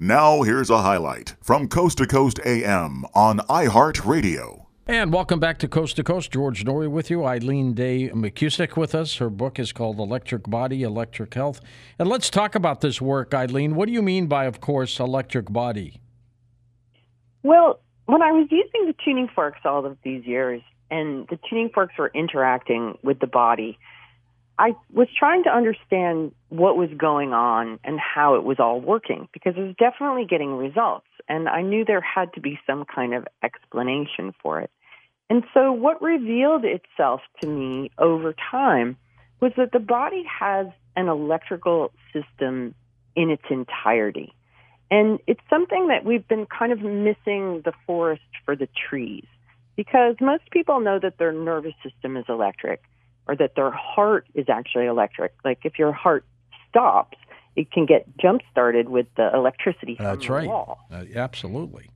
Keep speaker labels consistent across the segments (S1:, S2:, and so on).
S1: Now, here's a highlight from Coast to Coast AM on iHeartRadio.
S2: And welcome back to Coast to Coast. George Noory with you. Eileen Day McKusick with us. Her book is called Electric Body, Electric Health. And let's talk about this work, Eileen. What do you mean by, of course, electric body?
S3: Well, when I was using the tuning forks all of these years, and the tuning forks were interacting with the body, I was trying to understand what was going on and how it was all working because it was definitely getting results. And I knew there had to be some kind of explanation for it. And so what revealed itself to me over time was that the body has an electrical system in its entirety. And it's something that we've been kind of missing the forest for the trees because most people know that their nervous system is electric or that their heart is actually electric. Like if your heart stops, it can get jump started with the electricity from
S2: That's
S3: the
S2: right.
S3: wall.
S2: Uh, absolutely.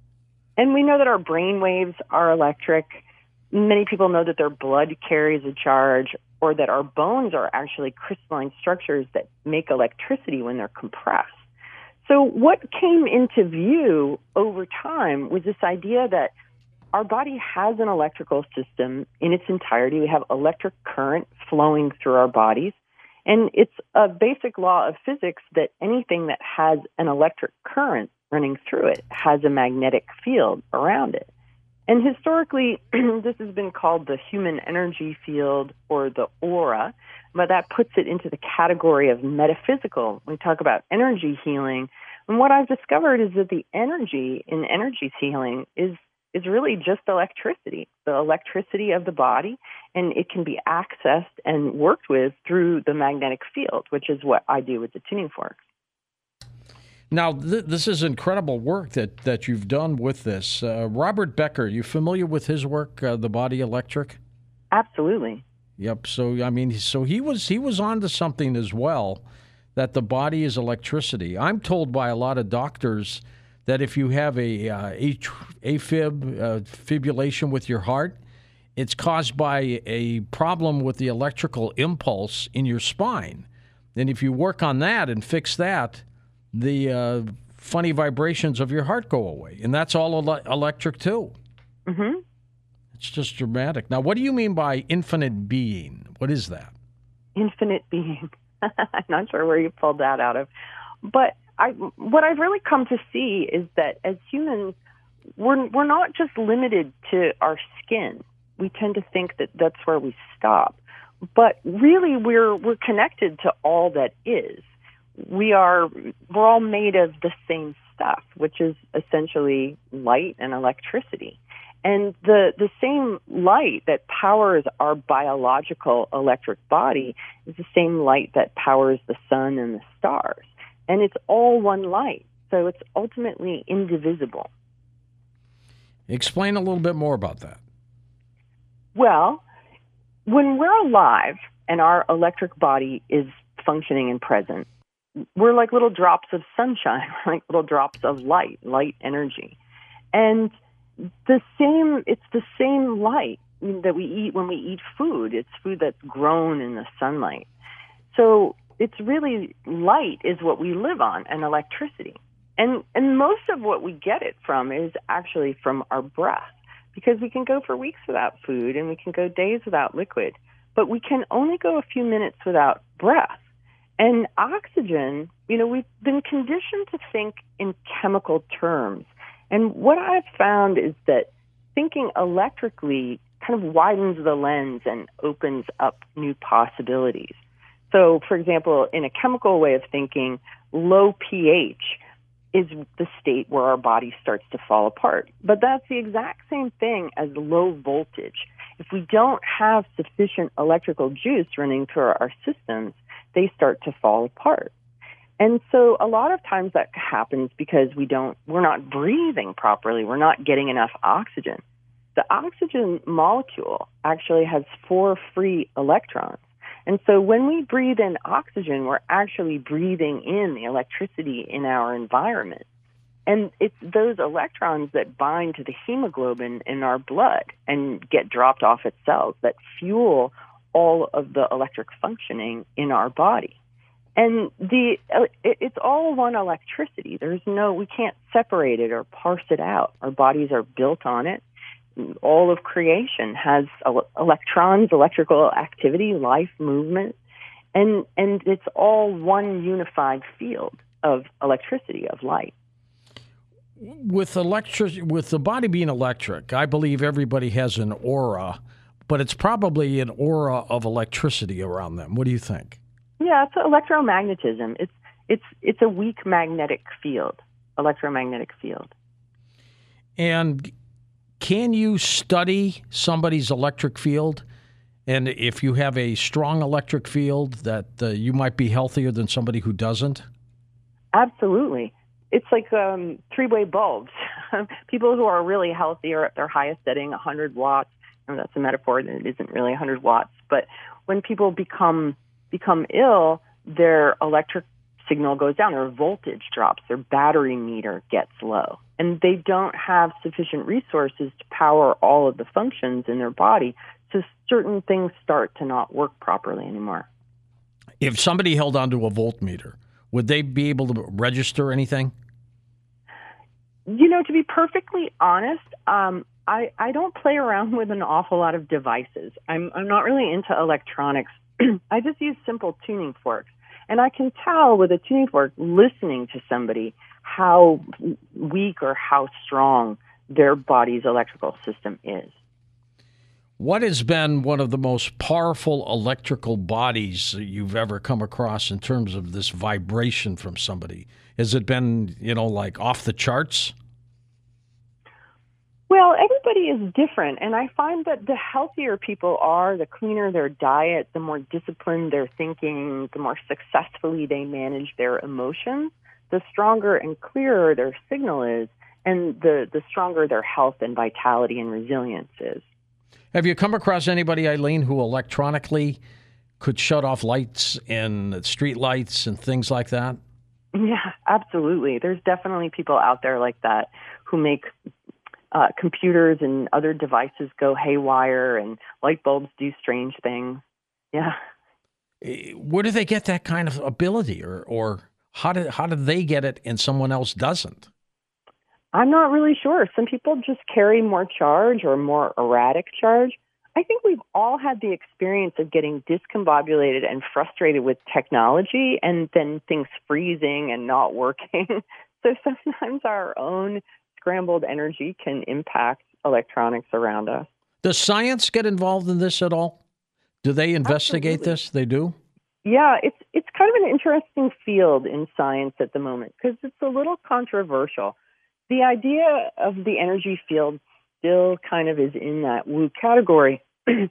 S3: And we know that our brain waves are electric. Many people know that their blood carries a charge or that our bones are actually crystalline structures that make electricity when they're compressed. So what came into view over time was this idea that our body has an electrical system in its entirety. We have electric current flowing through our bodies. And it's a basic law of physics that anything that has an electric current running through it has a magnetic field around it. And historically, this has been called the human energy field or the aura, but that puts it into the category of metaphysical. We talk about energy healing. And what I've discovered is that the energy in energy healing is is really just electricity, the electricity of the body, and it can be accessed and worked with through the magnetic field, which is what I do with the tuning forks.
S2: Now, th- this is incredible work that, that you've done with this. Uh, Robert Becker, you familiar with his work, uh, The Body Electric?
S3: Absolutely.
S2: Yep. So I mean, so he was he was onto something as well, that the body is electricity. I'm told by a lot of doctors that if you have a uh, AFib uh, fibrillation with your heart, it's caused by a problem with the electrical impulse in your spine. And if you work on that and fix that, the uh, funny vibrations of your heart go away, and that's all ele- electric too.
S3: Mm-hmm.
S2: It's just dramatic. Now, what do you mean by infinite being? What is that?
S3: Infinite being. I'm not sure where you pulled that out of, but I, what I've really come to see is that as humans, we're we're not just limited to our skin. We tend to think that that's where we stop, but really we're we're connected to all that is. We are we're all made of the same stuff, which is essentially light and electricity. And the, the same light that powers our biological electric body is the same light that powers the sun and the stars and it's all one light. So it's ultimately indivisible.
S2: Explain a little bit more about that.
S3: Well, when we're alive and our electric body is functioning and present, we're like little drops of sunshine, like little drops of light, light energy. And the same, it's the same light that we eat when we eat food. It's food that's grown in the sunlight. So it's really light is what we live on and electricity. And and most of what we get it from is actually from our breath because we can go for weeks without food and we can go days without liquid, but we can only go a few minutes without breath. And oxygen, you know, we've been conditioned to think in chemical terms. And what I've found is that thinking electrically kind of widens the lens and opens up new possibilities. So, for example, in a chemical way of thinking, low pH is the state where our body starts to fall apart. But that's the exact same thing as low voltage. If we don't have sufficient electrical juice running through our systems, they start to fall apart. And so a lot of times that happens because we don't we're not breathing properly. We're not getting enough oxygen. The oxygen molecule actually has four free electrons. And so when we breathe in oxygen, we're actually breathing in the electricity in our environment. And it's those electrons that bind to the hemoglobin in our blood and get dropped off at cells that fuel all of the electric functioning in our body. and the it's all one electricity. There's no we can't separate it or parse it out. Our bodies are built on it. All of creation has electrons, electrical activity, life, movement, and and it's all one unified field of electricity of light.
S2: With electric, with the body being electric, I believe everybody has an aura, but it's probably an aura of electricity around them. What do you think?
S3: Yeah, it's electromagnetism. It's it's it's a weak magnetic field, electromagnetic field.
S2: And can you study somebody's electric field? And if you have a strong electric field, that uh, you might be healthier than somebody who doesn't.
S3: Absolutely, it's like um, three-way bulbs. People who are really healthy are at their highest setting, 100 watts. And that's a metaphor; it isn't really 100 watts. But when people become become ill, their electric signal goes down, their voltage drops, their battery meter gets low. And they don't have sufficient resources to power all of the functions in their body. So certain things start to not work properly anymore.
S2: If somebody held onto a voltmeter, would they be able to register anything?
S3: You know, to be perfectly honest, um, I, I don't play around with an awful lot of devices. I'm, I'm not really into electronics I just use simple tuning forks. And I can tell with a tuning fork, listening to somebody, how weak or how strong their body's electrical system is.
S2: What has been one of the most powerful electrical bodies you've ever come across in terms of this vibration from somebody? Has it been, you know, like off the charts?
S3: Well, everybody is different, and I find that the healthier people are, the cleaner their diet, the more disciplined their thinking, the more successfully they manage their emotions, the stronger and clearer their signal is, and the, the stronger their health and vitality and resilience is.
S2: Have you come across anybody, Eileen, who electronically could shut off lights and street lights and things like that?
S3: Yeah, absolutely. There's definitely people out there like that who make uh, computers and other devices go haywire and light bulbs do strange things. Yeah.
S2: Eh, where do they get that kind of ability, or or how did how do they get it and someone else doesn't?
S3: I'm not really sure. Some people just carry more charge or more erratic charge. I think we've all had the experience of getting discombobulated and frustrated with technology and then things freezing and not working. so sometimes our own scrambled energy can impact electronics around us.
S2: Does science get involved in this at all? Do they investigate
S3: Absolutely.
S2: this? They do?
S3: Yeah, it's it's kind of an interesting field in science at the moment because it's a little controversial. The idea of the energy field still kind of is in that woo category. you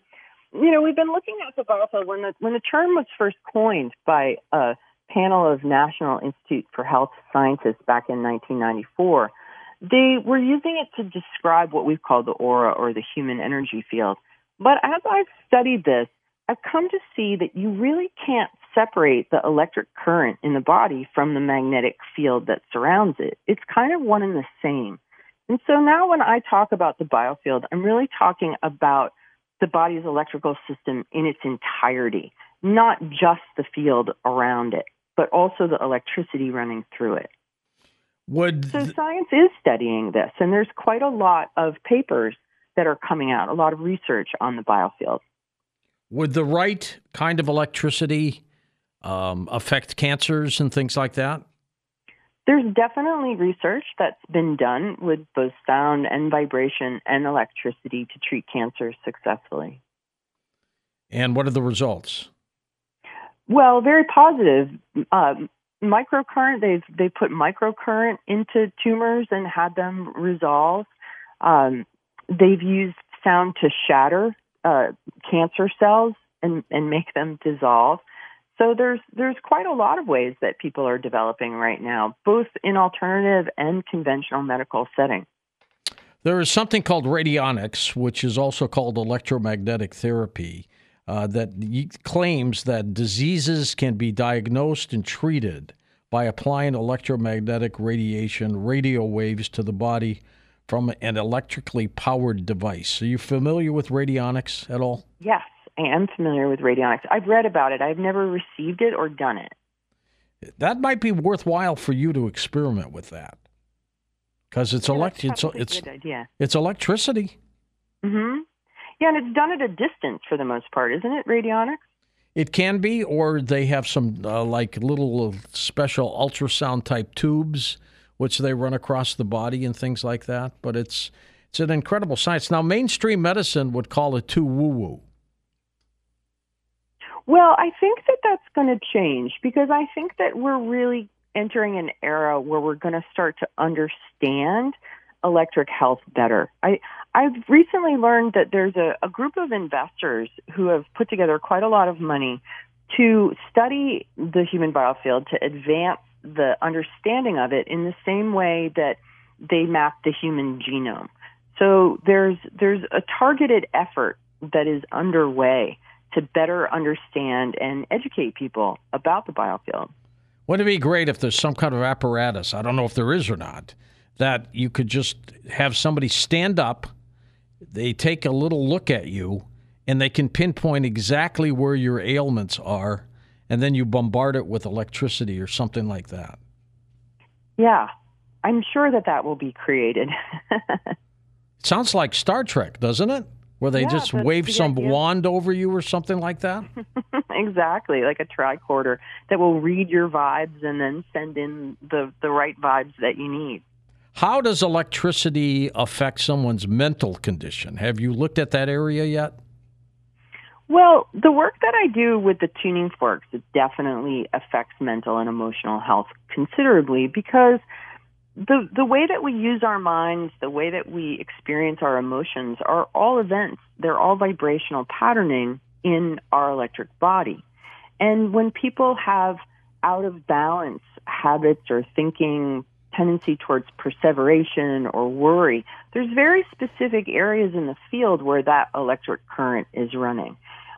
S3: know, we've been looking at the biofield when the when the term was first coined by a panel of National Institute for Health scientists back in 1994 they were using it to describe what we've called the aura or the human energy field. But as I've studied this, I've come to see that you really can't separate the electric current in the body from the magnetic field that surrounds it. It's kind of one and the same. And so now when I talk about the biofield, I'm really talking about the body's electrical system in its entirety, not just the field around it, but also the electricity running through it.
S2: Would
S3: so science is studying this, and there's quite a lot of papers that are coming out, a lot of research on the biofield.
S2: Would the right kind of electricity um, affect cancers and things like that?
S3: There's definitely research that's been done with both sound and vibration and electricity to treat cancer successfully.
S2: And what are the results?
S3: Well, very positive. Um, microcurrent. They've they put microcurrent into tumors and had them resolve. Um, they've used sound to shatter uh, cancer cells and and make them dissolve. So there's there's quite a lot of ways that people are developing right now, both in alternative and conventional medical setting.
S2: There is something called radionics, which is also called electromagnetic therapy uh, that claims that diseases can be diagnosed and treated by applying electromagnetic radiation radio waves to the body from an electrically powered device. Are you familiar with radionics at all?
S3: Yes, I am familiar with radionics. I've read about it. I've never received it or done it.
S2: That might be worthwhile for you to experiment with that. Because it's
S3: Yeah,
S2: elect it's it's, it's electricity.
S3: Hmm. Yeah, and it's done at a distance for the most part, isn't it? Radionics.
S2: It can be, or they have some uh, like little special ultrasound type tubes which they run across the body and things like that. But it's it's an incredible science. Now, mainstream medicine would call it too woo woo.
S3: Well, I think that that's going to change because I think that we're really entering an era where we're going to start to understand electric health better. I I've recently learned that there's a, a group of investors who have put together quite a lot of money to study the human biofield to advance the understanding of it in the same way that they map the human genome. So there's there's a targeted effort that is underway to better understand and educate people about the biofield.
S2: Wouldn't it be great if there's some kind of apparatus? I don't know if there is or not. That you could just have somebody stand up, they take a little look at you, and they can pinpoint exactly where your ailments are, and then you bombard it with electricity or something like that.
S3: Yeah, I'm sure that that will be created.
S2: Sounds like Star Trek, doesn't it? Where they
S3: Yeah,
S2: just wave
S3: the
S2: some
S3: idea.
S2: wand over you or something like that?
S3: exactly, like a tricorder that will read your vibes and then send in the the right vibes that you need.
S2: How does electricity affect someone's mental condition? Have you looked at that area yet?
S3: Well, the work that I do with the tuning forks it definitely affects mental and emotional health considerably because the the way that we use our minds, the way that we experience our emotions are all events. They're all vibrational patterning in our electric body. And when people have out of balance habits or thinking tendency towards perseveration or worry, there's very specific areas in the field where that electric current is running.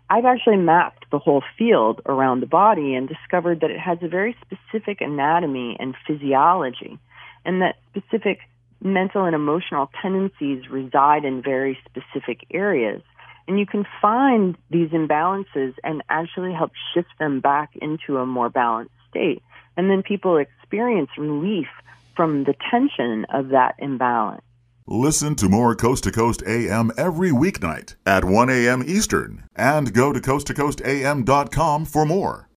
S3: I've actually mapped the whole field around the body and discovered that it has a very specific anatomy and physiology, and that specific mental and emotional tendencies reside in very specific areas. And you can find these imbalances and actually help shift them back into a more balanced state. And then people experience relief from the tension of that imbalance.
S1: Listen to more Coast to Coast AM every weeknight at 1 a.m. Eastern and go to coasttocoastam.com for more.